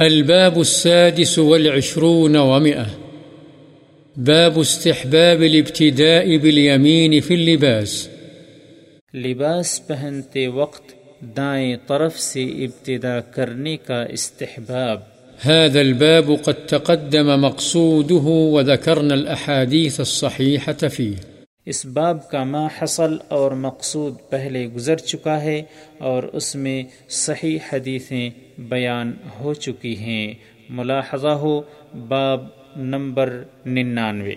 الباب السادس والعشرون ومئة. باب استحباب الابتداء باليمين في اللباس. لباس پہنتے وقت دائیں طرف سے ابتدا کرنے کا استحباب. هذا الباب قد تقدم مقصوده وذكرنا الأحاديث الصحيحة فيه. اس باب کا ما حصل اور مقصود پہلے گزر چکا ہے اور اس میں صحیح حدیثیں بیان ہو چکی ہیں۔ ملاحظہ ہو، باب نمبر ننانوے۔